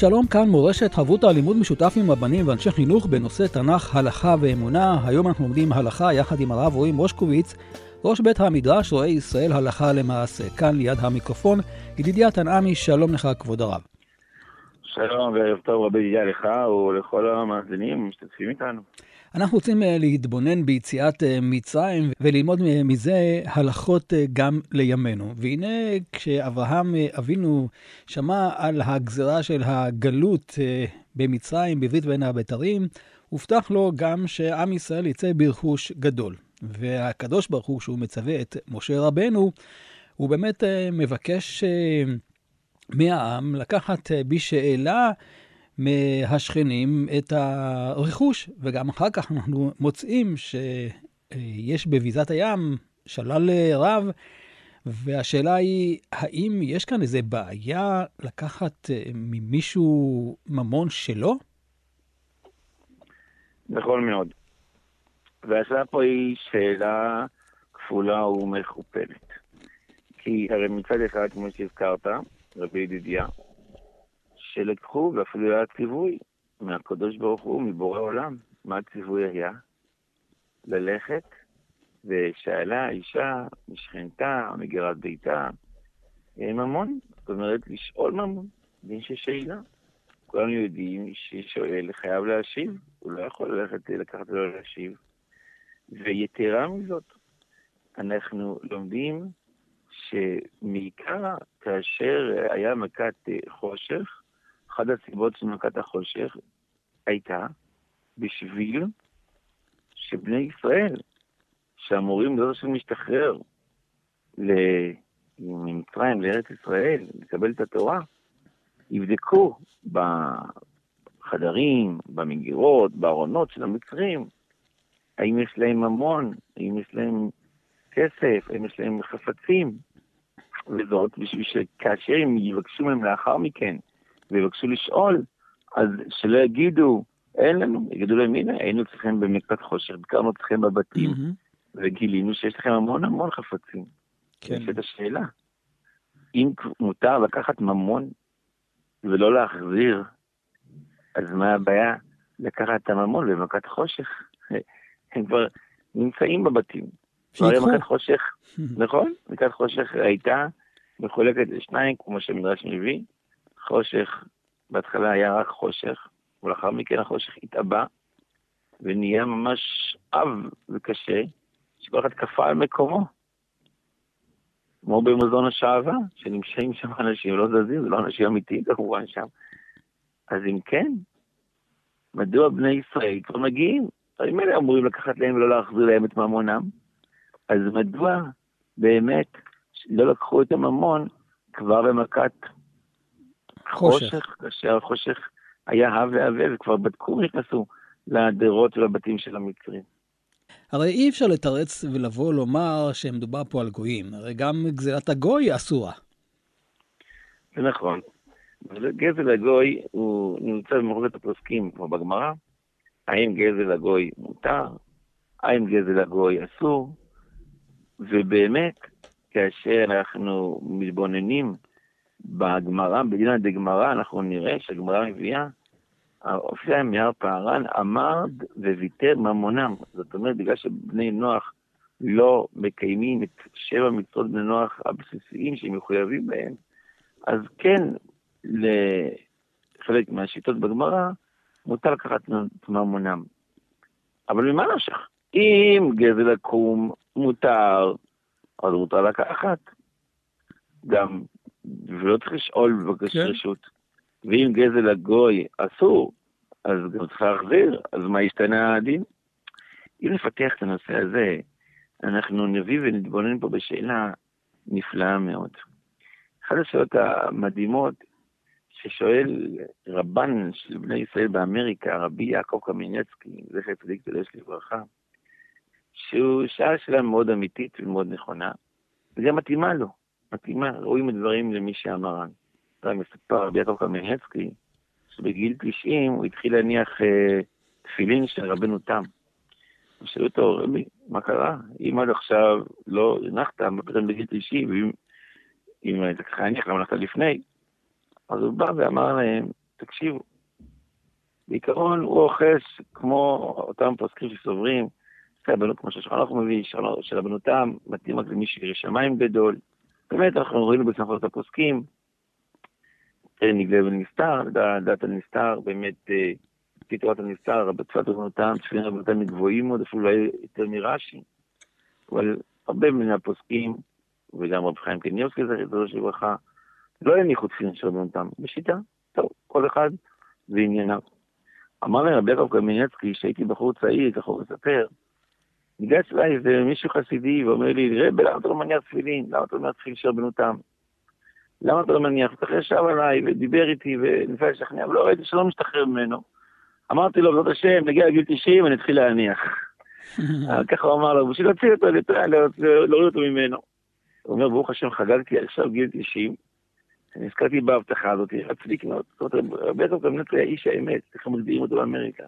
שלום כאן מורשת חברותא לימוד משותף עם רבנים ואנשי חינוך בנושא תנ"ך, הלכה ואמונה. היום אנחנו לומדים הלכה יחד עם הרב רועי מושקוביץ, ראש בית המדרש רואה ישראל הלכה למעשה. כאן ליד המיקרופון, ידידיה תנעמי, שלום לך כבוד הרב. שלום וערב טוב רבי ידידיה לך ולכל המאזינים המשתתפים איתנו. אנחנו רוצים אה, להתבונן ביציאת אה, מצרים וללמוד אה, מזה הלכות גם לימינו. והנה כשאברהם אבינו שמע על הגזרה של הגלות במצרים, בברית בין הבתרים, הובטח לו גם שעם ישראל יצא ברכוש גדול. והקדוש ברוך הוא, שהוא מצווה את משה רבנו, הוא באמת מבקש מהעם לקחת בשאלה מהשכנים את הרכוש, וגם אחר כך אנחנו מוצאים שיש בביזת הים שלל רב, והשאלה היא, האם יש כאן איזה בעיה לקחת אה, ממישהו ממון שלו? נכון מאוד. והשאלה פה היא שאלה כפולה ומכופלת. כי הרי מצד אחד, כמו שהזכרת, רבי ידידיה, שלקחו, ואפילו היה ציווי מהקדוש ברוך הוא, מבורא עולם. מה הציווי היה? ללכת, ושאלה אישה משכנתה, מגרת ביתה, ממון, זאת אומרת, לשאול ממון, של שאלה. כולנו יודעים ששואל חייב להשיב, הוא לא יכול ללכת לקחת ולא להשיב. ויתרה מזאת, אנחנו לומדים שמעיקר כאשר היה מכת חושך, אחת הסיבות של מכת החושך הייתה בשביל שבני ישראל, שאמורים לא שם להשתחרר ממצרים לארץ ישראל, לקבל את התורה, יבדקו בחדרים, במגירות, בארונות של המצרים, האם יש להם ממון, האם יש להם כסף, האם יש להם חפצים, וזאת בשביל שכאשר הם יבקשו מהם לאחר מכן ויבקשו לשאול, אז שלא יגידו, אין לנו, יגידו להם, הנה, היינו צריכים במקלט חושך, ביקרנו אתכם בבתים, mm-hmm. וגילינו שיש לכם המון המון חפצים. כן. יש את השאלה, אם מותר לקחת ממון ולא להחזיר, אז מה הבעיה לקחת את הממון במכת חושך? הם כבר נמצאים בבתים. שיקחו. מכת חושך, נכון? מכת חושך הייתה מחולקת לשניים, כמו שמדרש מביא, חושך, בהתחלה היה רק חושך, ולאחר מכן החושך התעבה, ונהיה ממש עב וקשה, שכל אחד קפא על מקומו. כמו במזון השעווה, שנמצאים שם אנשים לא זזים, זה לא אנשים אמיתיים כמובן שם. אז אם כן, מדוע בני ישראל כבר מגיעים? אם אלה אמורים לקחת להם ולא להחזיר להם את ממונם, אז מדוע באמת לא לקחו את הממון כבר במכת חושך, כאשר החושך היה הא והווה, וכבר בדקו ונכנסו לדרות ולבתים של המצרים. הרי אי אפשר לתרץ ולבוא לומר שמדובר פה על גויים, הרי גם גזירת הגוי אסורה. זה נכון. גזל הגוי הוא נמצא במחלקת הפוסקים, כמו בגמרא, האם גזל הגוי מותר, האם גזל הגוי אסור, ובאמת, כאשר אנחנו מתבוננים בגמרא, בדינא דגמרא, אנחנו נראה שהגמרא מביאה, הופיע מיהר פערן, אמר וויתר ממונם. זאת אומרת, בגלל שבני נוח לא מקיימים את שבע מצוות בני נוח הבסיסיים שהם מחויבים בהם, אז כן, לחלק מהשיטות בגמרא, מותר לקחת את ממונם. אבל ממה נמשך? אם גזל עקום מותר, אז מותר לקחת. גם ולא צריך לשאול בבקש כן. רשות. ואם גזל הגוי אסור, אז גם צריך להחזיר, אז מה השתנה הדין? אם נפתח את הנושא הזה, אנחנו נביא ונתבונן פה בשאלה נפלאה מאוד. אחת השאלות המדהימות ששואל רבן של בני ישראל באמריקה, רבי יעקב קמינצקי, זכר צדיק קדוש לברכה, שהוא שאל שאלה מאוד אמיתית ומאוד נכונה, וגם מתאימה לו, מתאימה, ראויים הדברים למי שאמרן. רק מספר רבי יעקב קמינצקי, שבגיל 90 הוא התחיל להניח אה, תפילין של רבנו תם. שאלו אותו, רבי, מה קרה? אם עד עכשיו לא הנחת, מה פתאום בגיל 90, ואם אם היית ככה הניח, למה הלכת לפני? אז הוא בא ואמר להם, תקשיבו, בעיקרון הוא אוחז כמו אותם פוסקים שסוברים, רבנות כמו ששולחן מביא, שרבנותם מתאים רק למי שירא שמיים גדול. באמת, אנחנו ראינו בסמכות הפוסקים, נגלה ונסתר, דעת הנסתר, באמת, אה, תורת הנסתר, בתפילת רבנותם, תפילין רבנותם גבוהים מאוד, אפילו אולי יותר מרש"י. אבל הרבה מן הפוסקים, וגם רב חיים קניאבסקי, זכר לברכה, לא הניחו תפילין של רבנותם, בשיטה, טוב, כל אחד וענייניו. אמר לי רבי יעקב קמינצקי, שהייתי בחור צעיר, ככה הוא מספר, ניגש אליי איזה מישהו חסידי ואומר לי, רבי, למה אתה לא מניח תפילין? למה אתה לא מניח תפילין של רבנותם? למה אתה לא מניח? הוא ישב עליי ודיבר איתי וניסה לשכנע, אבל לא ראיתי שלא משתחרר ממנו. אמרתי לו, בעזרת השם, נגיע לגיל 90 ואני אתחיל להניח. ככה הוא אמר לו, בשביל להוציא אותו, להוריד אותו ממנו. הוא אומר, ברוך השם, חגגתי עכשיו גיל 90, נזכרתי בהבטחה הזאת, רציתי מאוד. זאת אומרת, רבי יעקב קמנצקי היה איש האמת, איך מגדירים אותו באמריקה.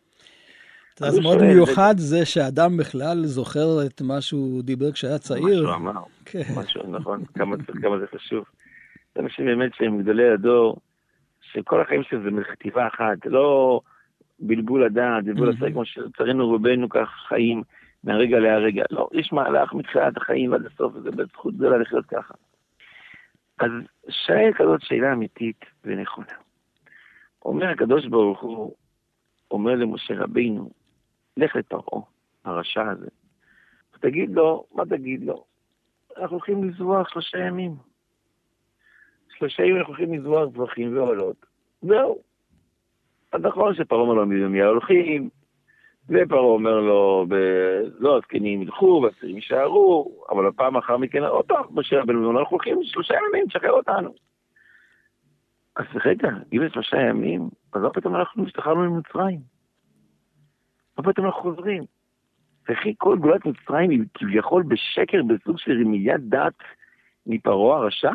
זה מאוד מיוחד זה שאדם בכלל זוכר את מה שהוא דיבר כשהיה צעיר. מה שהוא אמר, כן. משהו, נכון, כמה זה חשוב. זה אנשים באמת שהם גדולי הדור, שכל החיים שלהם זה מחטיבה אחת, לא בלבול הדעת, בלבול הסרק, כמו שצרינו רובנו כך חיים מהרגע להרגע. לא, יש מהלך מתחילת החיים ועד הסוף, וזה בזכות גדולה לחיות ככה. אז שואל כזאת שאלה אמיתית ונכונה. אומר הקדוש ברוך הוא, אומר למשה רבינו, לך לפרעה, הרשע הזה, ותגיד לו, מה תגיד לו? אנחנו הולכים לזרוח שלושה ימים. שלושה ימים אנחנו הולכים לזרוח זרחים ועולות, זהו. אז נכון שפרעה אומר לו, מיד הולכים, ופרעה אומר לו, לא, הזקנים ילכו והצעירים יישארו, אבל הפעם אחר מכן, עוד פעם, משה רבנו אומר, אנחנו הולכים שלושה ימים, תשחרר אותנו. אז רגע, אם זה שלושה ימים, אז מה פתאום אנחנו השתחררנו ממצרים? מה פתאום אנחנו חוזרים? וכי כל גאולת מצרים היא כביכול בשקר, בסוג של רמיית דת מפרעה הרשע?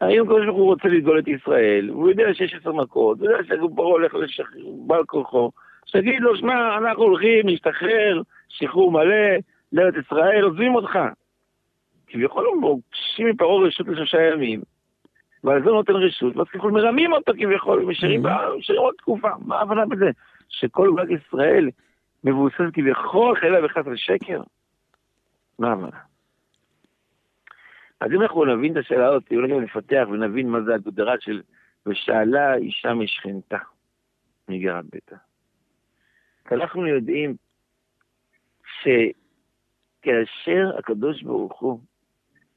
היום הקדוש ברוך הוא רוצה לגאול את ישראל, הוא יודע שיש עשר מכות, הוא יודע שפרעה הולך לשחרר, בעל כוחו, שתגיד לו, שמע, אנחנו הולכים להשתחרר, שחרור מלא, לארץ ישראל, עוזבים אותך. כביכול הוא מבקשים מפרעה רשות לשלושה ימים, ועל זה נותן רשות, ואז כביכול מרמים אותו כביכול, משאירים עוד תקופה. מה ההבנה בזה? שכל גבולת ישראל מבוססת כביכול חלילה וחס על שקר? מה ההבנה? אז אם אנחנו נבין את השאלה הזאת, אולי גם נפתח ונבין מה זה הגדרה של ושאלה אישה משכנתה מגרת ביתה. אנחנו יודעים שכאשר הקדוש ברוך הוא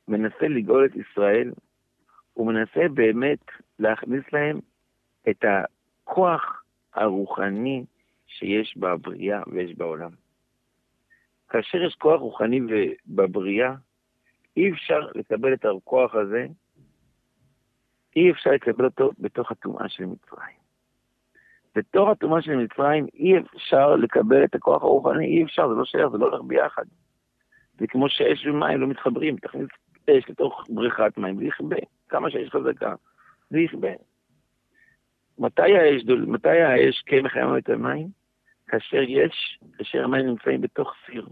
מנסה לגאול את ישראל, הוא מנסה באמת להכניס להם את הכוח הרוחני שיש בבריאה ויש בעולם. כאשר יש כוח רוחני בבריאה, אי אפשר לקבל את הכוח הזה, אי אפשר לקבל אותו בתוך הטומאה של מצרים. בתוך הטומאה של מצרים אי אפשר לקבל את הכוח הרוחני, אי אפשר, זה לא שייך, זה לא הולך ביחד. זה כמו שאש ומים לא מתחברים, תכניס אש לתוך בריכת מים, זה יכבה. כמה שיש חזקה, זה יכבה. מתי האש, מתי האש כן מחיימה את המים? כאשר יש, כאשר המים נמצאים בתוך סיר,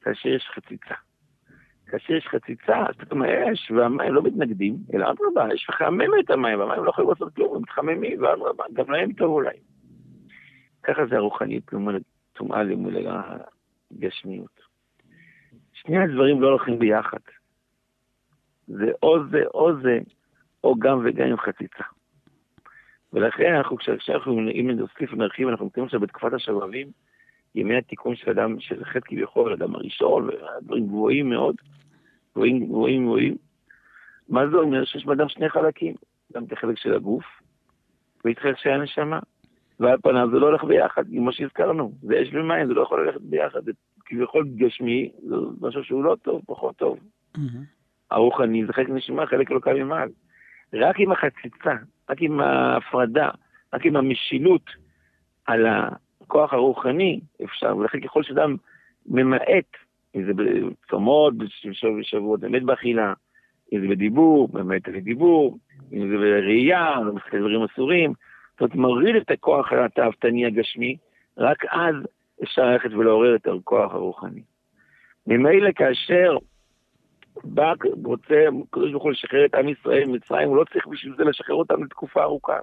כאשר יש חציצה. כאשר יש חציצה, אז פתאום האש והמים לא מתנגדים, אלא אדרבה, האש מחממת את המים, והמים לא יכולים לעשות כלום, הם מתחממים, ואדרבה, גם להם טוב אולי. ככה זה הרוחנית למול טומאה למול הגשמיות. שני הדברים לא הולכים ביחד. זה או זה או זה, או גם וגם עם חציצה. ולכן אנחנו, כשאנחנו, אם נוסיף ונרחיב, אנחנו נמצאים עכשיו בתקופת השבבים, ימי התיקון של אדם, של חטא כביכול, אדם הראשון, ודברים גבוהים מאוד, גבוהים, גבוהים, גבוהים. מה זה אומר? שיש באדם שני חלקים, גם את החלק של הגוף, ואת החלק של הנשמה. ועל פניו זה לא הולך ביחד, כמו שהזכרנו, זה אש ומים, זה לא יכול ללכת ביחד, זה כביכול גשמי, זה משהו שהוא לא טוב, פחות טוב. הרוחני זה חלק נשימה, חלק לא קם ממעל. רק עם החציצה, רק עם ההפרדה, רק עם המשילות על הכוח הרוחני אפשר, ולכן ככל שאדם ממעט, אם זה בצומות, בשבועות, באמת באכילה, אם זה בדיבור, באמת בדיבור, אם זה בראייה, משחק דברים אסורים, זאת אומרת, מוריד את הכוח התאוותני הגשמי, רק אז אפשר ללכת ולעורר את הכוח הרוחני. ממילא כאשר בא, רוצה הקדוש ברוך הוא לשחרר את עם ישראל ממצרים, הוא לא צריך בשביל זה לשחרר אותם לתקופה ארוכה.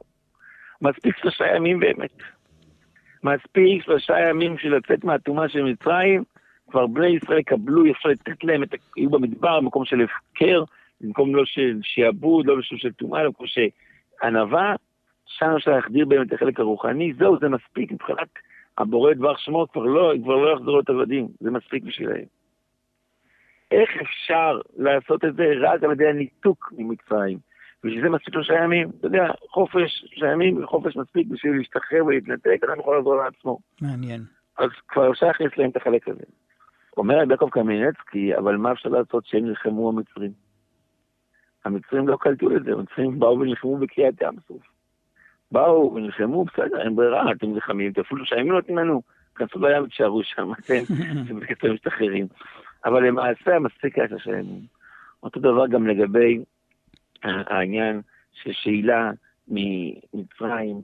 מספיק שלושה ימים באמת. מספיק שלושה ימים בשביל לצאת מהטומאה של מצרים, כבר בני ישראל יקבלו, אפשר לתת להם את, יהיו במדבר, במקום של הפקר, במקום לא של שעבוד, לא בשביל של טומאה, במקום שענווה, שם אפשר להחדיר בהם את החלק הרוחני, זהו, זה מספיק מבחינת הבורא דבר שמו, כבר לא, כבר לא יחזרו את עבדים, זה מספיק בשבילם. איך אפשר לעשות את זה רק על ידי הניתוק ממצרים? בשביל זה מספיק שלושה ימים, אתה יודע, חופש, שלושה ימים, חופש מספיק בשביל להשתחרר ולהתנתק, אדם יכול לעזור לעצמו. מעניין. אז כבר אפשר להכניס להם את החלק הזה. אומר רבי יעקב קמינצקי, אבל מה אפשר לעשות שהם נלחמו המצרים? המצרים לא קלטו את זה, המצרים באו ונלחמו בקריאת ים סוף. באו ונלחמו, בסדר, אין ברירה, אתם נלחמים, אתם אפילו שהימים לא לנו, כנסו לים ותשארו שם, אתם, אתם משתחררים. אבל למעשה מספיק היה שלושה ימים. אותו דבר גם לגבי העניין של שאלה ממצרים.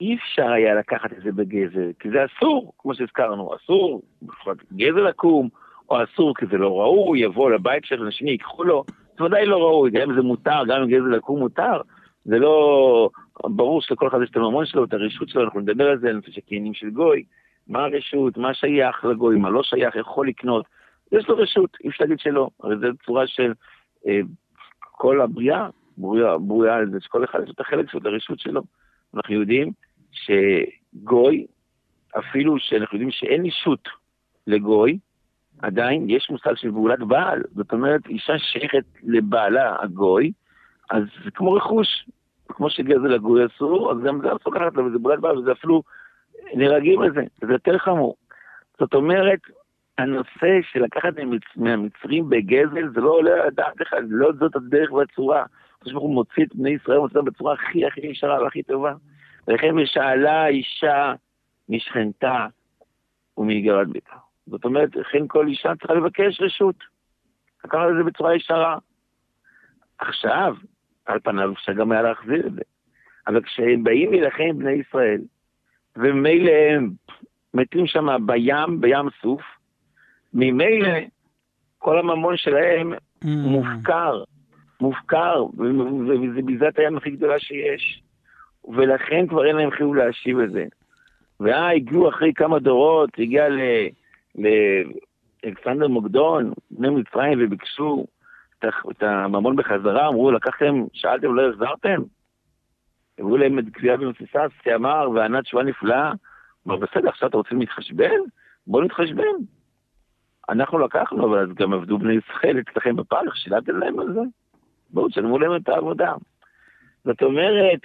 אי אפשר היה לקחת את זה בגזל, כי זה אסור, כמו שהזכרנו, אסור גזל לקום, או אסור כי זה לא ראוי, יבוא לבית של אנשים, ייקחו לו, זה ודאי לא ראוי, גם אם זה מותר, גם אם גזל לקום מותר, זה לא... ברור שלכל אחד יש את הממון שלו, את הרשות שלו, אנחנו נדבר על זה, על נושא של קניינים של גוי, מה הרשות, מה שייך לגוי, מה לא שייך, יכול לקנות. יש לו רשות, אי אפשר להגיד שלא. הרי זו צורה של אה, כל הבריאה, בריאה, בריאה זה שכל אחד יש את החלק שלו, את הרשות שלו. אנחנו יודעים שגוי, אפילו שאנחנו יודעים שאין אישות לגוי, עדיין יש מושג של גאולת בעל. זאת אומרת, אישה שייכת לבעלה הגוי, אז זה כמו רכוש. כמו שגזל הגוי אסור, אז גם זה אסור לקחת לו, וזה גאולת בעל, וזה אפילו נהרגים על זה, יותר חמור. זאת אומרת, הנושא של לקחת מהמצרים בגזל, זה לא עולה על הדעת בכלל, לא זאת הדרך והצורה. הקדוש ברוך הוא מוציא את בני ישראל, מוציא אותם בצורה הכי הכי ישרה והכי טובה. ולכן משאלה אישה משכנתה ומגרת ביתה. זאת אומרת, לכן כל אישה צריכה לבקש רשות. לקחת את זה בצורה ישרה. עכשיו, על פניו אפשר גם היה להחזיר את זה. אבל כשהם באים להילחם בני ישראל, וממילא הם מתים שם בים, בים סוף, ממילא כל הממון שלהם mm. מופקר, מופקר, וזה ביזת הים הכי גדולה שיש. ולכן כבר אין להם חיוב להשיב את זה. ואה, הגיעו אחרי כמה דורות, הגיע לאלכסנדר מוקדון, בני מצרים, וביקשו את הממון בחזרה, אמרו, לקחתם, שאלתם ולא החזרתם? אמרו להם את קביעה במסיסס, אמר, וענה תשובה נפלאה. אמר, בסדר, עכשיו אתם רוצים להתחשבן? בואו נתחשבן. אנחנו לקחנו, אבל אז גם עבדו בני ישראל אצלכם בפלח, שילמתם להם על זה? בואו, תשלמו להם את העבודה. זאת אומרת,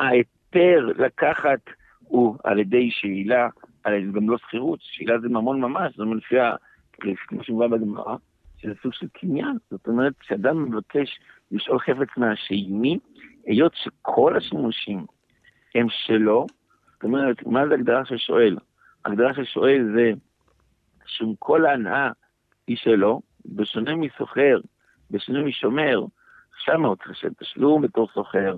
ההיתר לקחת הוא על ידי שאילה, על ידי גם לא שכירות, שאילה זה ממון ממש, זאת אומרת, לפי, כמו שמובא בגמרא, שזה סוג של קניין. זאת אומרת, כשאדם מבקש לשאול חפץ מהשני, היות שכל השימושים הם שלו, זאת אומרת, מה זה הגדרה של שואל? הגדרה של שואל זה שעם כל ההנאה היא שלו, בשונה מסוחר, בשונה משומר, שם הוא צריך לשלם תשלום בתור סוחר.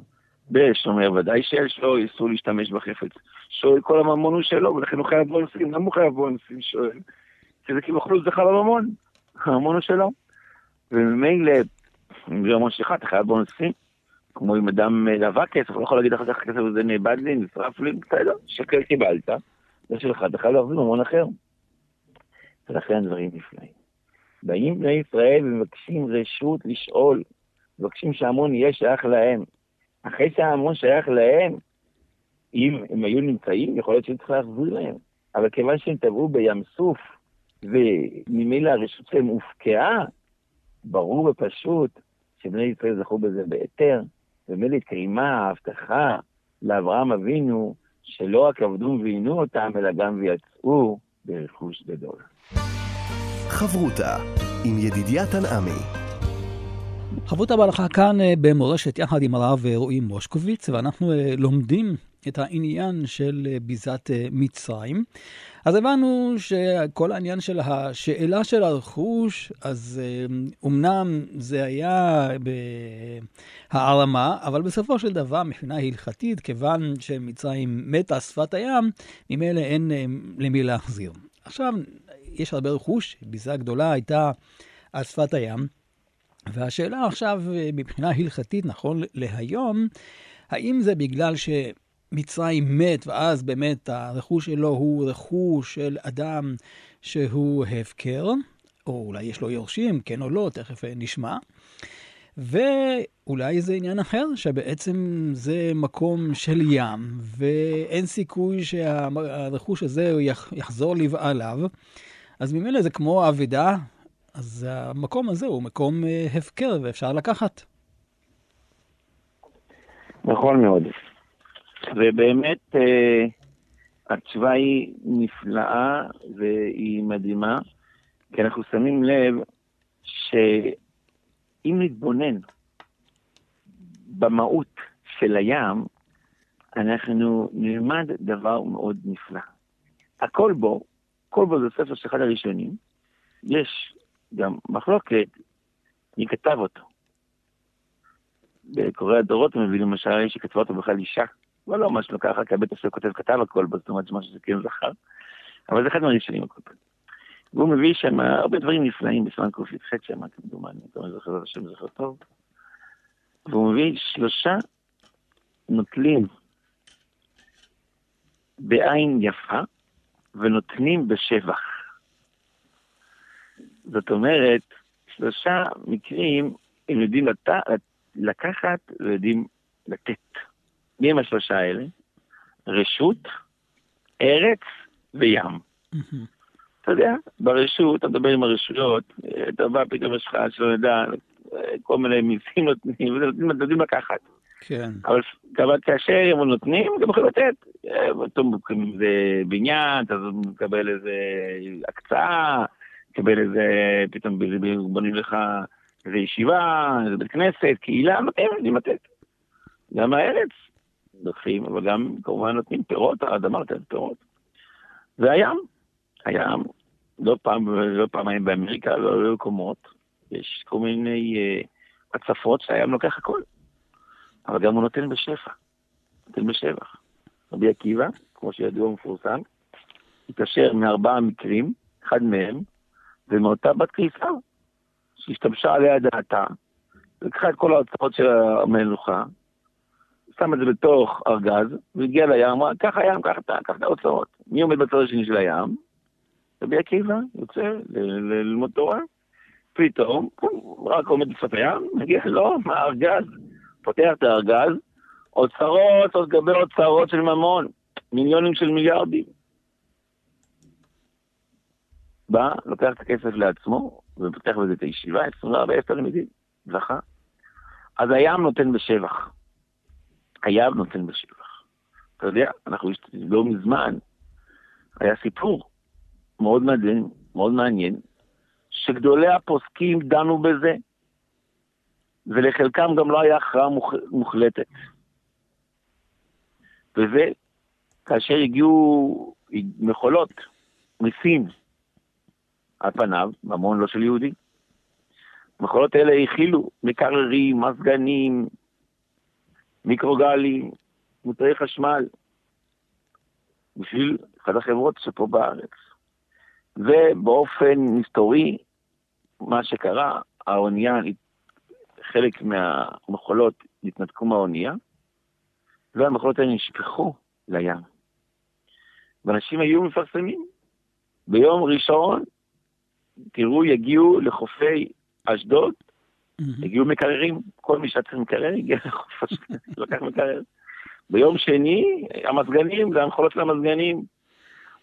בשומר ודאי שיש לו איסור להשתמש בחפץ. שואל כל הממון הוא שלו, ולכן הוא חייב בונוסים. למה הוא חייב בונוסים שואל? שזה כביכול הוא זכה בממון, הממון הוא שלו. וממילא, אם זה ממון שלך, אתה חייב בונוסים. כמו אם אדם לבא כסף, הוא לא יכול להגיד אחר כך הכסף הזה נאבד לי, נשרף לי, בסדר, שקל קיבלת, זה שלך, אתה חייב להחזיר ממון אחר. ולכן דברים נפלאים. באים בני ישראל ומבקשים רשות לשאול, מבקשים שהמון יהיה שייך להם. אחרי שההמון שייך להם, אם הם היו נמצאים, יכול להיות שצריך להחזיר להם. אבל כיוון שהם טבעו בים סוף, וממילא הרשות שלהם הופקעה, ברור ופשוט שבני ישראל זכו בזה בהיתר, ומילא התקיימה ההבטחה לאברהם אבינו, שלא רק עבדו ועינו אותם, אלא גם ויצאו ברכוש גדול. חברותה עם ידידיה תנעמי חברות הברכה כאן אה, במורשת יחד עם הרב אה, רועי מושקוביץ, ואנחנו אה, לומדים את העניין של ביזת מצרים. אז הבנו שכל העניין של השאלה של הרכוש, אז אמנם זה היה בהערמה, אבל בסופו של דבר, מבחינה הלכתית, כיוון שמצרים מתה שפת הים, ממילא אין למי להחזיר. עכשיו, יש הרבה רכוש, ביזה גדולה הייתה על שפת הים. והשאלה עכשיו, מבחינה הלכתית, נכון להיום, האם זה בגלל שמצרים מת, ואז באמת הרכוש שלו הוא רכוש של אדם שהוא הפקר, או אולי יש לו יורשים, כן או לא, תכף נשמע. ואולי זה עניין אחר, שבעצם זה מקום של ים, ואין סיכוי שהרכוש הזה יחזור לבעליו. אז ממילא זה כמו אבידה אז המקום הזה הוא מקום אה, הפקר ואפשר לקחת. נכון מאוד. ובאמת אה, התשובה היא נפלאה והיא מדהימה, כי אנחנו שמים לב שאם נתבונן במהות של הים, אנחנו נלמד דבר מאוד נפלא. הכל בו, כל בו זה ספר של אחד הראשונים, יש גם מחלוקת, מי כתב אותו. בקוראי הדורות הם מבינים למשל שכתבה אותו בכלל אישה. אבל לא ממש לא ככה, כי הבית הספר כותב כתב הכל, זאת אומרת שמשהו שזה כן זכר. אבל זה אחד מהראשונים הכל פעם. והוא מביא שם הרבה דברים נפלאים בסימן ק"ח שם, כמדומני, אתה אומר זוכר את השם זוכר טוב. והוא מביא שלושה נוטלים בעין יפה ונותנים בשבח. זאת אומרת, שלושה מקרים הם יודעים לת... לקחת ויודעים לתת. מי הם השלושה האלה? רשות, ארץ וים. אתה יודע, ברשות, אתה מדבר עם הרשויות, אתה בא פתאום יש לך, שלא נדע, כל מיני מיסים נותנים, ונותנים לקחת. כן. אבל אבל כאשר הם נותנים, גם יכולים לתת. אם זה בניין, אתה מקבל איזה הקצאה, תקבל איזה, פתאום בונים לך איזה ישיבה, איזה בית כנסת, קהילה, נותנים, יודעים לתת. גם הארץ לוקחים, אבל גם כמובן נותנים פירות, האדמה נותנת פירות. והים, הים, לא פעם, לא פעמיים באמריקה, לא במקומות, יש כל מיני uh, הצפות שהים לוקח הכל. אבל גם הוא נותן בשפע, נותן בשבח. רבי עקיבא, כמו שידוע ומפורסם, התקשר מארבעה מקרים, אחד מהם, ומאותה בת קיסר, שהשתמשה עליה דעתה, לקחה את כל ההוצאות של המלוכה, שם את זה בתוך ארגז, והגיע לים, אמרה, קח הים, קח את ההוצאות. מי עומד בצד השני של הים? רבי עקיבא, יוצא ללמוד תורה. פתאום, רק עומד בשפת הים, מגיע לו מהארגז, פותח את הארגז, אוצרות על גבי אוצרות של ממון, מיליונים של מיליארדים. בא, לוקח את הכסף לעצמו, ופותח בזה את הישיבה, 24 אלף תלמידים, זכה. אז הים נותן בשבח. הים נותן בשבח. אתה יודע, אנחנו לא מזמן, היה סיפור מאוד מעניין, מאוד מעניין, שגדולי הפוסקים דנו בזה, ולחלקם גם לא היה הכרעה מוח... מוחלטת. וזה כאשר הגיעו מכולות מסין על פניו, ממון לא של יהודי. המכולות האלה הכילו מקררים, מזגנים, מיקרוגלים, מוצרי חשמל, בשביל אחת החברות שפה בארץ. ובאופן מסתורי, מה שקרה, האונייה, חלק מהמכולות התנתקו מהאונייה, והמכולות האלה נשפכו לים. ואנשים היו מפרסמים. ביום ראשון תראו, יגיעו לחופי אשדוד, יגיעו מקררים, כל מי שצריך מקרר יגיע לחוף אשדוד, לקח מקרר. ביום שני, המזגנים, זה המכולות של המזגנים.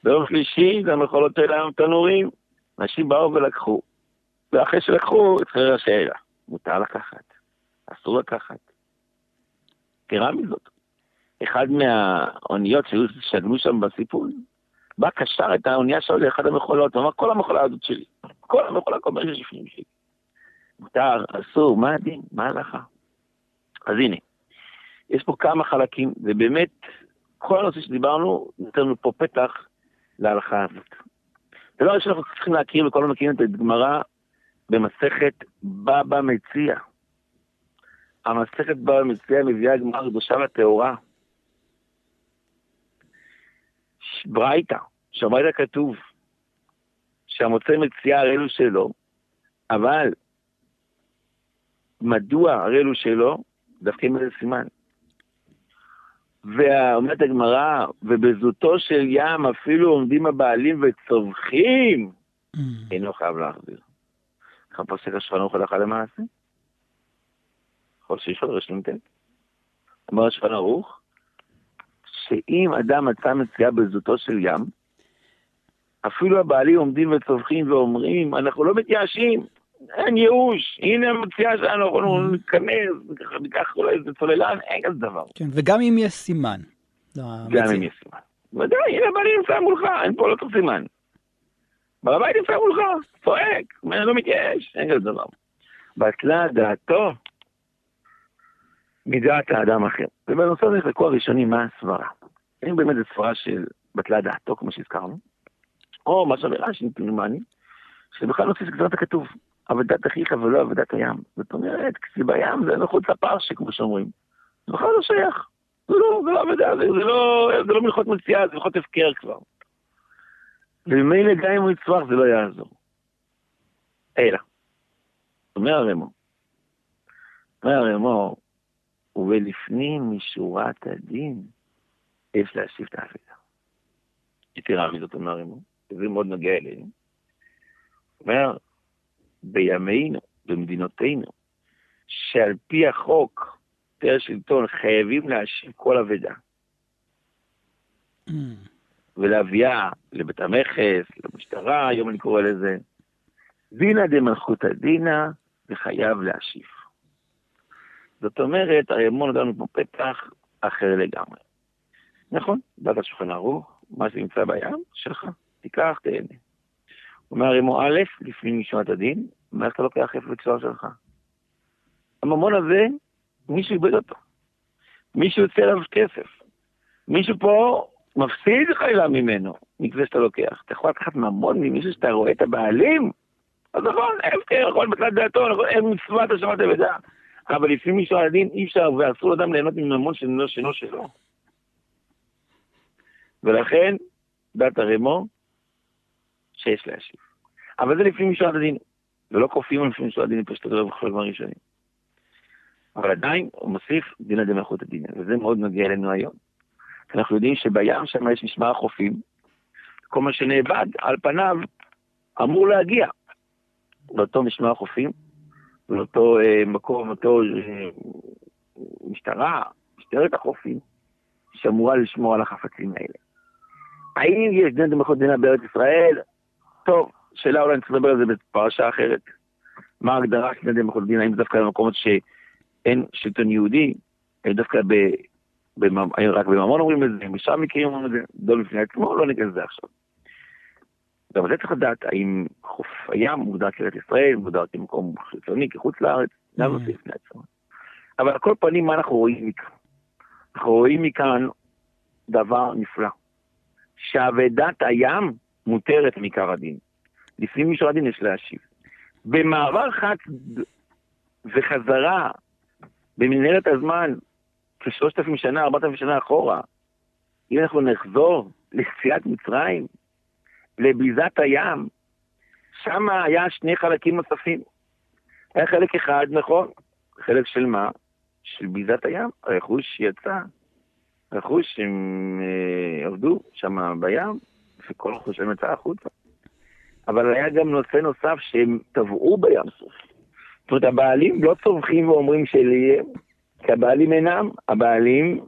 ביום שלישי, זה המכולות של התנורים. אנשים באו ולקחו. ואחרי שלקחו, התחילה השאלה, מותר לקחת, אסור לקחת. יתרה מזאת, אחד מהאוניות שהיו שם בסיפור, בא קשר את האונייה שלו לאחד המכולות, הוא אמר, כל המכולה הזאת שלי. כל המכולה, כל מה שיש לפנים שלי. מותר, אסור, מה הדין, מה ההלכה? אז הנה, יש פה כמה חלקים, ובאמת, כל הנושא שדיברנו, נותן לנו פה פתח להלכה הזאת. דבר ראשון, אנחנו צריכים להכיר, וכל הזמן מכירים את הגמרא במסכת בבא מציע. המסכת בבא מציע מביאה גמרא קדושה וטהורה. ברייתא, שברייתא כתוב שהמוצא מציאה הרי הוא שלו, אבל מדוע הרי הוא שלו? דווקא עם איזה סימן. ואומרת הגמרא, ובזוטו של ים אפילו עומדים הבעלים וצווחים, Mm. אינו חייב להחזיר. ככה פוסק ערוך הלכה למעשה. יכול שיש עוד רשום ט'. אומר השולחן ערוך, שאם אדם מצא מציאה בזוטו של ים, אפילו הבעלים עומדים וצווחים ואומרים, אנחנו לא מתייאשים, אין ייאוש, הנה המציאה שלנו, אנחנו ניכנס, ככה ניקח אולי איזה צוללן, אין כזה דבר. כן, וגם אם יש סימן. לא, גם. אם יש סימן. ודאי, הנה הבעלים נמצא מולך, אין פה לא צריך סימן. בעל הבית נמצא מולך, צועק, לא מתייאש, אין כזה דבר. בטלה דעתו מדעת האדם אחר. ובנושא הזה נחלקו הראשונים מה הסברה. האם באמת זו סברה של בטלה דעתו, כמו שהזכרנו, או מה שאומר רש"י, פנימני, שבכלל נוסיף גזרת הכתוב, עבודת אחיך ולא עבודת הים. זאת אומרת, כי בים זה מחוץ לפרשי, כמו שאומרים. זה בכלל לא שייך. זה לא, זה לא עבודה, זה, זה לא, זה לא מלכות מציאה, זה מלכות הפקר כבר. וממילא גם אם הוא יצמח זה לא יעזור. אלא, אומר הרמו, אומר הרמו, ובלפנים משורת הדין, יש להשיב את האבדה. יתרה מזאת אומר הרמו, זה מאוד נוגע אלינו. אומר, בימינו, במדינותינו, שעל פי החוק, יותר שלטון, חייבים להשיב כל אבדה. Mm. ולהביאה לבית המכס, למשטרה, היום אני קורא לזה. דינא דמלכותא דינא, וחייב להשיב. זאת אומרת, הרימון נתן לנו פה פתח אחר לגמרי. נכון, באת שולחן ערוך, מה שנמצא בים, שלך, תיקח, תהנה. אומר הרימו א', לפני משמעת הדין, מה אתה לוקח איפה בצוהר שלך? הממון הזה, מישהו איבד אותו. מישהו יוצא עליו כסף. מישהו פה מפסיד חלילה ממנו, מכזה שאתה לוקח. אתה יכול לקחת ממון ממישהו שאתה רואה את הבעלים? אז נכון, הפקר, יכול בתלת דעתו, נכון, אין מצוות השמת אבדה. אבל לפי מישהו על הדין אי אפשר, ואסור לאדם ליהנות מממון שאינו שאינו שלו. ולכן, דת הרמו, שיש להשיב. אבל זה מישהו על הדין. ולא כופים על מישהו על הדין, פשוט הדבר בחלק מהראשונים. אבל עדיין הוא מוסיף דינא דמלכות הדין, וזה מאוד נוגע אלינו היום. אנחנו יודעים שבים שם יש משמר החופים, כל מה שנאבד על פניו אמור להגיע לאותו משמר החופים, לאותו אה, מקום, אותו אה, משטרה, משטרת החופים, שאמורה לשמור על החפצים האלה. האם יש דין דמלכות דינה בארץ ישראל? טוב, שאלה אולי נצטרך לדבר על זה בפרשה אחרת. מה ההגדרה של דין דמלכות דינה, האם דווקא במקומות שאין שלטון יהודי, דווקא ב... בממ... רק בממון אומרים את זה, משם מכירים אומרים את זה, דול בפני עצמו, לא ניכנס לזה עכשיו. גם זה צריך לדעת, האם חוף הים מוגדר כארץ ישראל, מוגדר כמקום חיצוני, כחוץ לארץ, גם נושא בפני עצמו. אבל על כל פנים, מה אנחנו רואים מכאן? אנחנו רואים מכאן דבר נפלא, שאבדת הים מותרת מעיקר הדין. לפני מישור הדין יש להשיב. במעבר חד וחזרה במנהרת הזמן, כשלושת אלפים שנה, ארבעת אלפים שנה אחורה, אם אנחנו נחזור ליציאת מצרים, לביזת הים, שם היה שני חלקים נוספים. היה חלק אחד, נכון, חלק של מה? של ביזת הים, הרכוש יצא, רכוש שהם אה, עבדו שם בים, וכל רכוש יצא החוצה. אבל היה גם נושא נוסף שהם טבעו בים סוף. זאת אומרת, הבעלים לא צווחים ואומרים שלי, כי הבעלים אינם, הבעלים,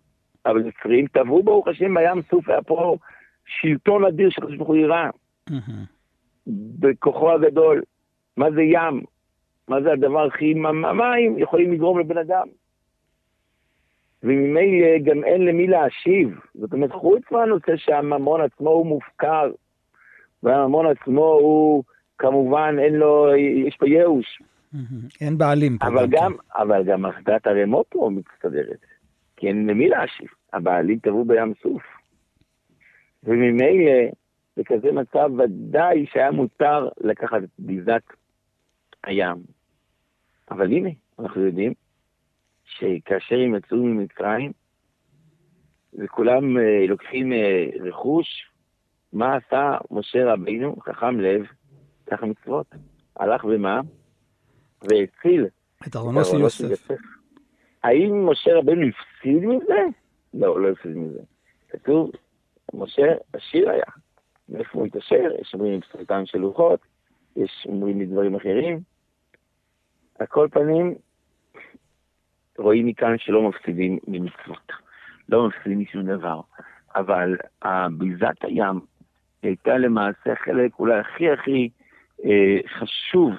המצרים, טבעו ברוך השם בים סוף, היה פה שלטון אדיר של חשבון חוירה, בכוחו הגדול. מה זה ים? מה זה הדבר הכי... המים יכולים לגרום לבן אדם. וממילא גם אין למי להשיב. זאת אומרת, חוץ מהנושא שהממון עצמו הוא מופקר, והממון עצמו הוא, כמובן, אין לו, יש פה ייאוש. אין בעלים פה. אבל גם גם, אבל גם אסדת ערימות פה מצטדרת. כי אין למי להשיב. הבעלים טבעו בים סוף. וממילא, בכזה מצב ודאי שהיה מותר לקחת את ביזת הים. אבל הנה, אנחנו יודעים שכאשר הם יצאו ממצרים, וכולם אה, לוקחים אה, רכוש, מה עשה משה רבינו, חכם לב, ככה מצוות? הלך ומה? והציל את ארונו של יוסף. האם משה רבנו הפסיד מזה? לא, לא הפסיד מזה. כתוב, משה עשיר היה. מאיפה הוא התעשר? יש אומרים מסרטן של לוחות, יש אומרים מדברים אחרים. על כל פנים, רואים מכאן שלא מפסידים ממצוות. לא מפסידים משום דבר. אבל ביזת הים הייתה למעשה חלק אולי הכי הכי אה, חשוב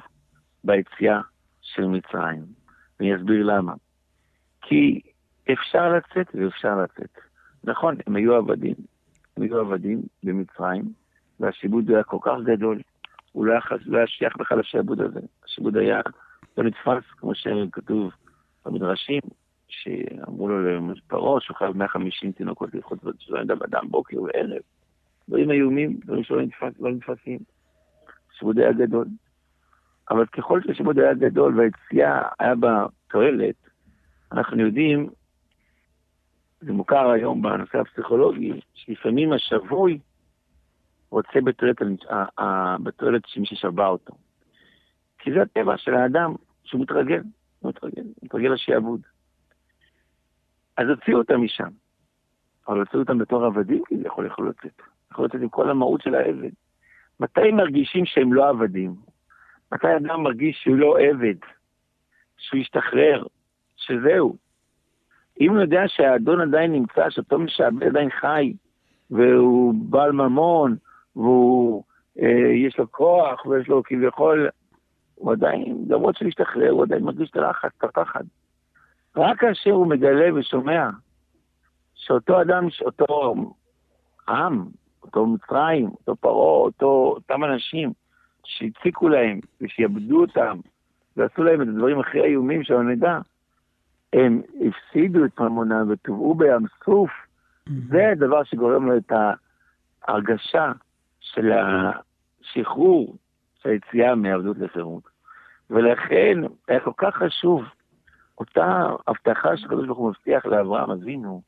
ביציאה של מצרים. ואני אסביר למה. כי אפשר לצאת ואפשר לצאת. נכון, הם היו עבדים. הם היו עבדים במצרים, והשיבוד היה כל כך גדול, הוא לא היה, לא שייך בכלל לשעבוד הזה. השיבוד היה לא נתפס, כמו שכתוב במדרשים, שאמרו לו לפרעה שהוא חייב 150 תינוקות ללכות אדם בוקר וערב. דברים איומים, דברים שלא נתפס, לא נתפסים. השיבוד היה גדול. אבל ככל שהשיבוד היה גדול והיציאה היה בה תועלת, אנחנו יודעים, זה מוכר היום בנושא הפסיכולוגי, שלפעמים השבוי רוצה בתועלת של מי ששבה אותו. כי זה הטבע של האדם, שהוא מתרגל, הוא מתרגל, הוא מתרגל לשעבוד. אז הוציאו אותם משם. אבל הוציאו אותם בתור עבדים, כי זה יכול יכול לצאת. יכול לצאת עם כל המהות של העבד. מתי מרגישים שהם לא עבדים? מתי אדם מרגיש שהוא לא עבד? שהוא ישתחרר? שזהו. אם הוא יודע שהאדון עדיין נמצא, שאותו משעבד עדיין חי, והוא בעל ממון, והוא, אה, יש לו כוח, ויש לו כביכול, הוא עדיין, למרות שלהשתחרר, הוא עדיין מרגיש את הלחץ, את הפחד. רק כאשר הוא מגלה ושומע שאותו אדם, אותו עם, אותו מצרים, אותו פרעה, אותו, אותם אנשים שהציקו להם ושיעבדו אותם ועשו להם את הדברים הכי איומים שלא נדע, הם הפסידו את ממונם וטובעו בים סוף, זה הדבר שגורם לו את ההרגשה של השחרור, של היציאה מעבדות לחירות. ולכן היה כל כך חשוב אותה הבטחה שקדוש ברוך הוא מבטיח לאברהם אבינו,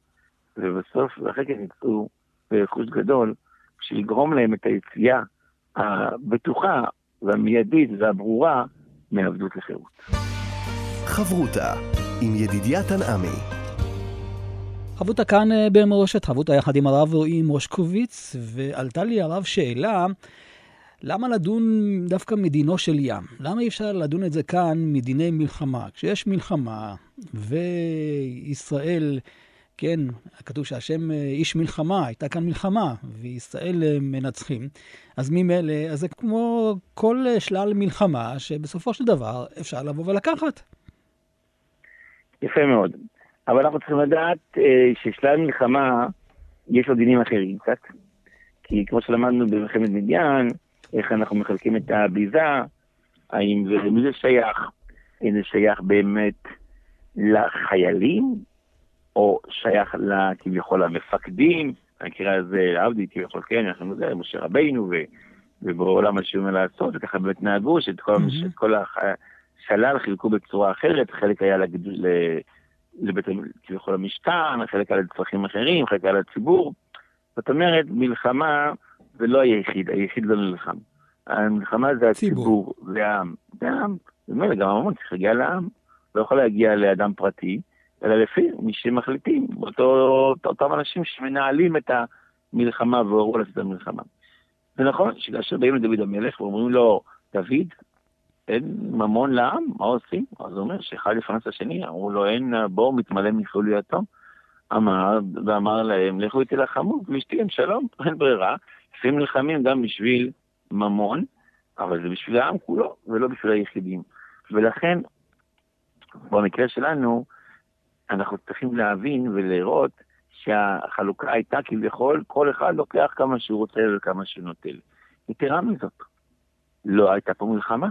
ובסוף, ואחרי כן יצאו ברכוש גדול, בשביל לגרום להם את היציאה הבטוחה והמיידית והברורה מעבדות לחירות. חברותה עם ידידיה תנעמי. חבותה כאן אה, במורשת, חבותה יחד עם הרב רועי מושקוביץ, ועלתה לי הרב שאלה, למה לדון דווקא מדינו של ים? למה אי אפשר לדון את זה כאן מדיני מלחמה? כשיש מלחמה, וישראל, כן, כתוב שהשם אה, איש מלחמה, הייתה כאן מלחמה, וישראל אה, מנצחים, אז ממילא, אז זה כמו כל אה, שלל מלחמה, שבסופו של דבר אפשר לבוא ולקחת. יפה מאוד. אבל אנחנו צריכים לדעת ששלל מלחמה, יש לו דינים אחרים קצת. כי כמו שלמדנו במלחמת מדיין, איך אנחנו מחלקים את הביזה, האם זה, למי זה שייך, האם זה שייך באמת לחיילים, או שייך לה, כביכול למפקדים, במקרה הזה עבדי כביכול כן, אנחנו יודעים, משה רבינו, ו, ובעולם אומר לעשות, וככה באמת נהגו, שאת כל, Mhm. mm-hmm. כל השלל חילקו בצורה אחרת, חלק היה לגדול, ל- לבית, כביכול המשכן, חלק היה לצרכים אחרים, חלק היה לציבור. זאת אומרת, מלחמה זה לא היחיד, היחיד לא נלחם. המלחמה זה ציבור. הציבור, זה העם. זה העם. במילא גם המון צריך להגיע לעם. לא יכול להגיע לאדם פרטי, אלא לפי מי שמחליטים, אותו, אותם אנשים שמנהלים את המלחמה והורו לעשות את המלחמה. זה נכון שכאשר באים לדוד המלך ואומרים לו, דוד, אין ממון לעם, מה עושים? אז הוא אומר שאחד יפרנס השני, אמרו לו, אין בור מתמלא מפעול יתום. אמר, ואמר להם, לכו תילחמו, ואשתי עם שלום, אין ברירה. לפעמים נלחמים גם בשביל ממון, אבל זה בשביל העם כולו, ולא בשביל היחידים. ולכן, במקרה שלנו, אנחנו צריכים להבין ולראות שהחלוקה הייתה כביכול, כל אחד לוקח כמה שהוא רוצה וכמה שהוא נוטל. יתרה מזאת, לא הייתה פה מלחמה.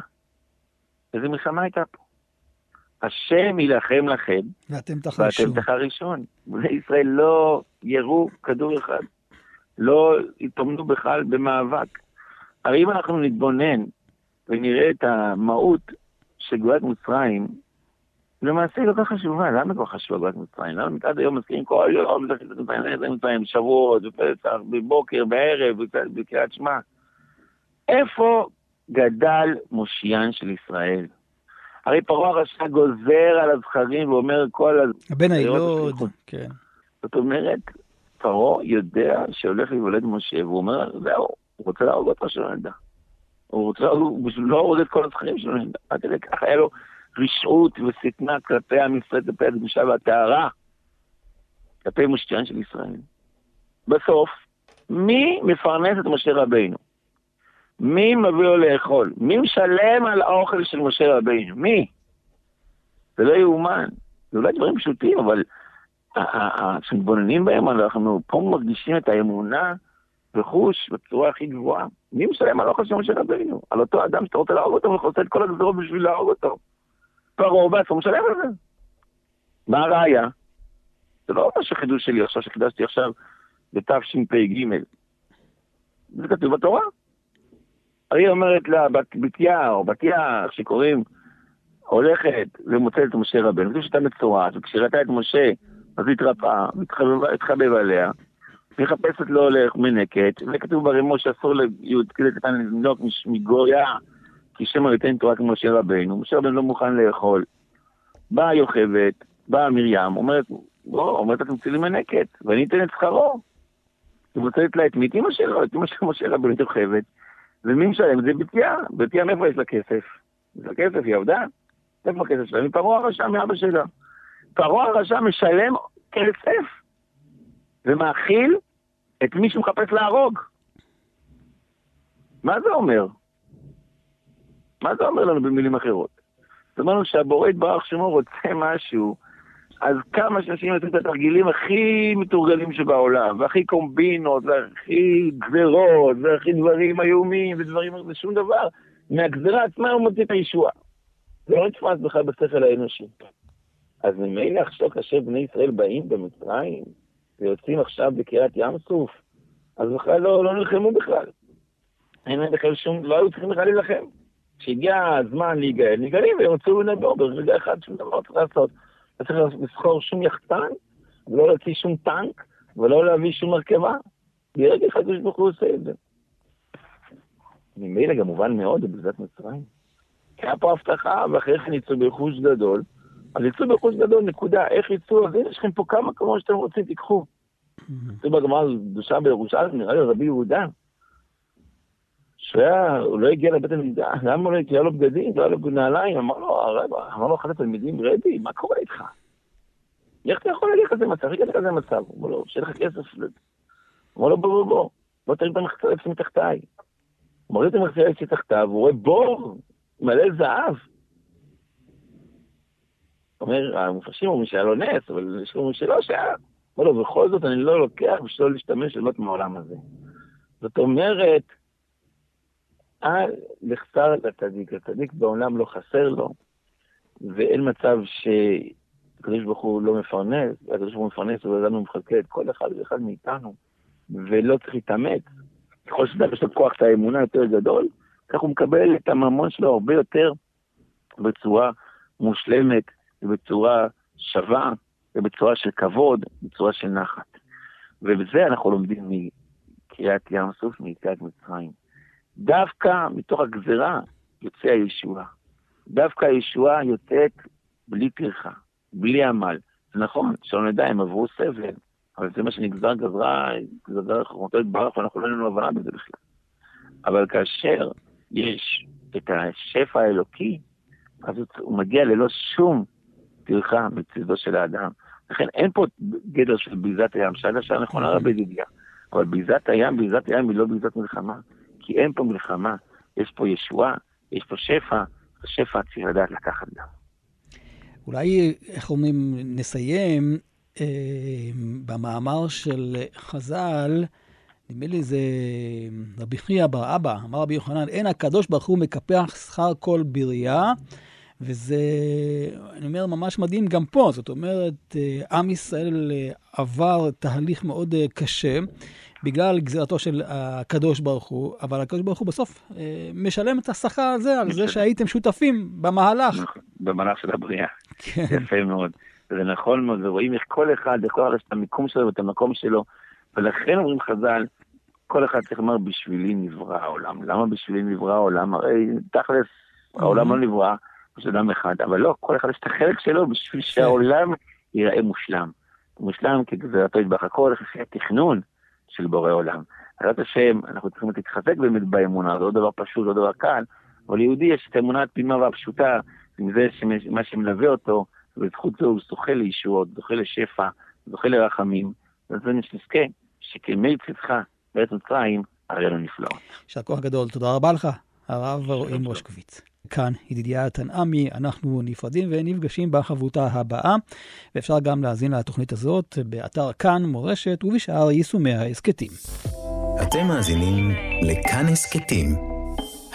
איזה מלחמה הייתה פה? השם יילחם לכם, ואתם תחרישון. ואתם תחרישון. בני ישראל לא ירו כדור אחד, לא התאמנו בכלל במאבק. הרי אם אנחנו נתבונן ונראה את המהות של גאולת מצרים, למעשה היא לא כך חשובה. למה כל כך חשובה גאולת מצרים? למה עד היום מזכירים כל יום את מצרים, שבועות, בפסח, בבוקר, בערב, בקריאת שמע? איפה גדל מושיען של ישראל? הרי פרעה הרשע גוזר על הזכרים ואומר כל... הבן הילוד, כן. זאת אומרת, פרעה יודע שהולך להיוולד משה, והוא אומר, זהו, הוא רוצה להרוג אותך שלא נדע. הוא רוצה בשביל לא להרוג את כל הזכרים שלו נדע. עד כדי כך היה לו רשעות ושטנה כלפי עם ישראל, כלפי הקדושה והטהרה, כלפי מושטיין של ישראל. בסוף, מי מפרנס את משה רבינו? מי מביא לו לאכול? מי משלם על האוכל של משה רבינו? מי? זה לא יאומן. זה אולי דברים פשוטים, אבל כשמתבוננים בהם, אנחנו פה מרגישים את האמונה וחוש בצורה הכי גבוהה. מי משלם על האוכל של משה רבינו? על אותו אדם שאתה רוצה להרוג אותו ועושה את כל הגזרות בשביל להרוג אותו. פרעה בעצמו משלם על זה. מה הראיה? זה לא מה שחידוש שלי עכשיו, שחידשתי עכשיו בתשפ"ג. זה כתוב בתורה. היא אומרת לה, בתיה או בתיה, שקוראים, הולכת ומוצאת את משה רבנו, כתוב שהייתה מצורעת, וכשראתה את משה, אז היא התרפאה, התחבב עליה, מחפשת לו מנקת, וכתוב ברימו שאסור ליהוד כדי קטן לנדוק מגויה, כי שמא ייתן תורה כמו משה רבנו, משה רבנו לא מוכן לאכול. באה יוכבת, באה מרים, אומרת, בוא, אומרת, אתם לי מנקת, ואני אתן את שכרו. היא מוצאת לה את מי? את אמא שלו, את אמא של משה רבנו יוכבת. ומי משלם את זה? בתיה. בתיה מאיפה יש לה כסף? יש לה כסף, היא עבדה? איפה הכסף שלה? מפרעה הרשע, מאבא שלה. פרעה הרשע משלם כסף ומאכיל את מי שמחפש להרוג. מה זה אומר? מה זה אומר לנו במילים אחרות? זאת אומרת שהבורא יתברך שמו רוצה משהו אז כמה שאנשים יעשו את התרגילים הכי מתורגלים שבעולם, והכי קומבינות, והכי גזרות, והכי דברים איומים, ודברים, ושום דבר, מהגזרה עצמה הוא מוציא את הישועה. זה לא נתפס בכלל בשכל האנושי. אז ממילא עכשיו כאשר בני ישראל באים במצרים, ויוצאים עכשיו בקריאת ים סוף, אז בכלל לא, לא נלחמו בכלל. אין להם בכלל שום, לא היו צריכים בכלל להילחם. כשהגיע הזמן להיגאל, נגאלים והם הוצאו לנבור, ברגע אחד שום דבר לא צריך לעשות. לא צריך לסחור שום יחצן, ולא להוציא שום טנק, ולא להביא שום מרכבה. ברגע אחד הקדוש ברוך הוא עושה את זה. ממילא גם מובן מאוד בגזת מצרים. כי היה פה הבטחה, ואחרי כן יצאו ברכוש גדול. אז יצאו ברכוש גדול, נקודה. איך יצאו? אז הנה יש לכם פה כמה כמו שאתם רוצים, תיקחו. זה בגמרא קדושה בירושלים, נראה לי רבי יהודה. שהוא לא הגיע לבית המקדש, למה הוא לא הגיע לו בגדים, לא היה לו נעליים, אמר לו הרב, אמר לו אחד התלמידים, רבי, מה קורה איתך? איך אתה יכול להגיע כזה מצב? איך הגעת כזה מצב? הוא אמר לו, שיהיה לך כסף. אמר לו, בוא, בוא, בוא, בוא תרים את המחצה אצלי מתחתיי. הוא מוריד את המחצה אצלי תחתיו, הוא רואה בור מלא זהב. אומר, המופרשים אומרים שהיה לו נס, אבל יש אומרים שלא שהיה. אמר לו, בכל זאת אני לא לוקח בשביל לא להשתמש ליהנות מהעולם הזה. זאת אומרת, אל יחסר לצדיק, הצדיק בעולם לא חסר לו, ואין מצב שהקדוש ברוך הוא לא מפרנס, הקדוש ברוך הוא מפרנס ואדם הוא מחכה את כל אחד ואחד מאיתנו, ולא צריך להתאמץ. ככל שאדם יש לו כוח את האמונה יותר גדול, כך הוא מקבל את הממון שלו הרבה יותר בצורה מושלמת, ובצורה שווה, ובצורה של כבוד, בצורה של נחת. ובזה אנחנו לומדים מקריאת ים סוף, מיציאת מצרים. דווקא מתוך הגזרה יוצא הישועה. דווקא הישועה יוצאת בלי טרחה, בלי עמל. זה נכון, שלא נדע, הם עברו סבל, אבל זה מה שנגזר גזרה, גזרה חוכמתו יתברך, ואנחנו לא אין לנו הבנה בזה בכלל. אבל כאשר יש את השפע האלוקי, אז הוא מגיע ללא שום טרחה מצידו של האדם. לכן אין פה גדר של ביזת הים, שאלה שעה נכונה רבי ידידיה, אבל ביזת הים, ביזת הים היא לא ביזת מלחמה. כי אין פה מלחמה, יש פה ישועה, יש פה שפע, השפע צריך לדעת לקחת גם. אולי, איך אומרים, נסיים אה, במאמר של חז"ל, נדמה לי זה רבי חייא בר אבא, אמר רבי יוחנן, אין הקדוש ברוך הוא מקפח שכר כל בריאה, וזה, אני אומר, ממש מדהים גם פה. זאת אומרת, אה, עם ישראל אה, עבר תהליך מאוד אה, קשה. בגלל גזירתו של הקדוש ברוך הוא, אבל הקדוש ברוך הוא בסוף משלם את השכר הזה על זה שהייתם שותפים במהלך. במהלך של הבריאה. כן. יפה מאוד. זה נכון מאוד, ורואים איך כל אחד, לכל אחד יש את המיקום שלו ואת המקום שלו, ולכן אומרים חז"ל, כל אחד צריך לומר, בשבילי נברא העולם. למה בשבילי נברא העולם? הרי תכלס, העולם לא נברא, יש אדם אחד, אבל לא, כל אחד יש את החלק שלו בשביל שהעולם ייראה מושלם. מושלם כגזרתו יתברך, הכל לפי התכנון של בורא עולם. בעזרת השם, אנחנו צריכים להתחזק באמת באמונה, זה לא דבר פשוט, לא דבר קל, אבל ליהודי יש את האמונה התמימה והפשוטה, עם זה שמה שמלווה אותו, ובזכות זה הוא זוכה לישועות, זוכה לשפע, זוכה לרחמים, וזה נזכה שכמי צדך בארץ מצרים, הרי לו נפלאות. יישר כוח גדול, תודה רבה לך, הרב רועי מושקוביץ. כאן ידידיה תנעמי, אנחנו נפרדים ונפגשים בחברותה הבאה, ואפשר גם להאזין לתוכנית הזאת באתר כאן מורשת ובשאר יישומי ההסכתים. אתם מאזינים לכאן הסכתים,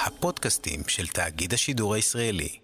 הפודקאסטים של תאגיד השידור הישראלי.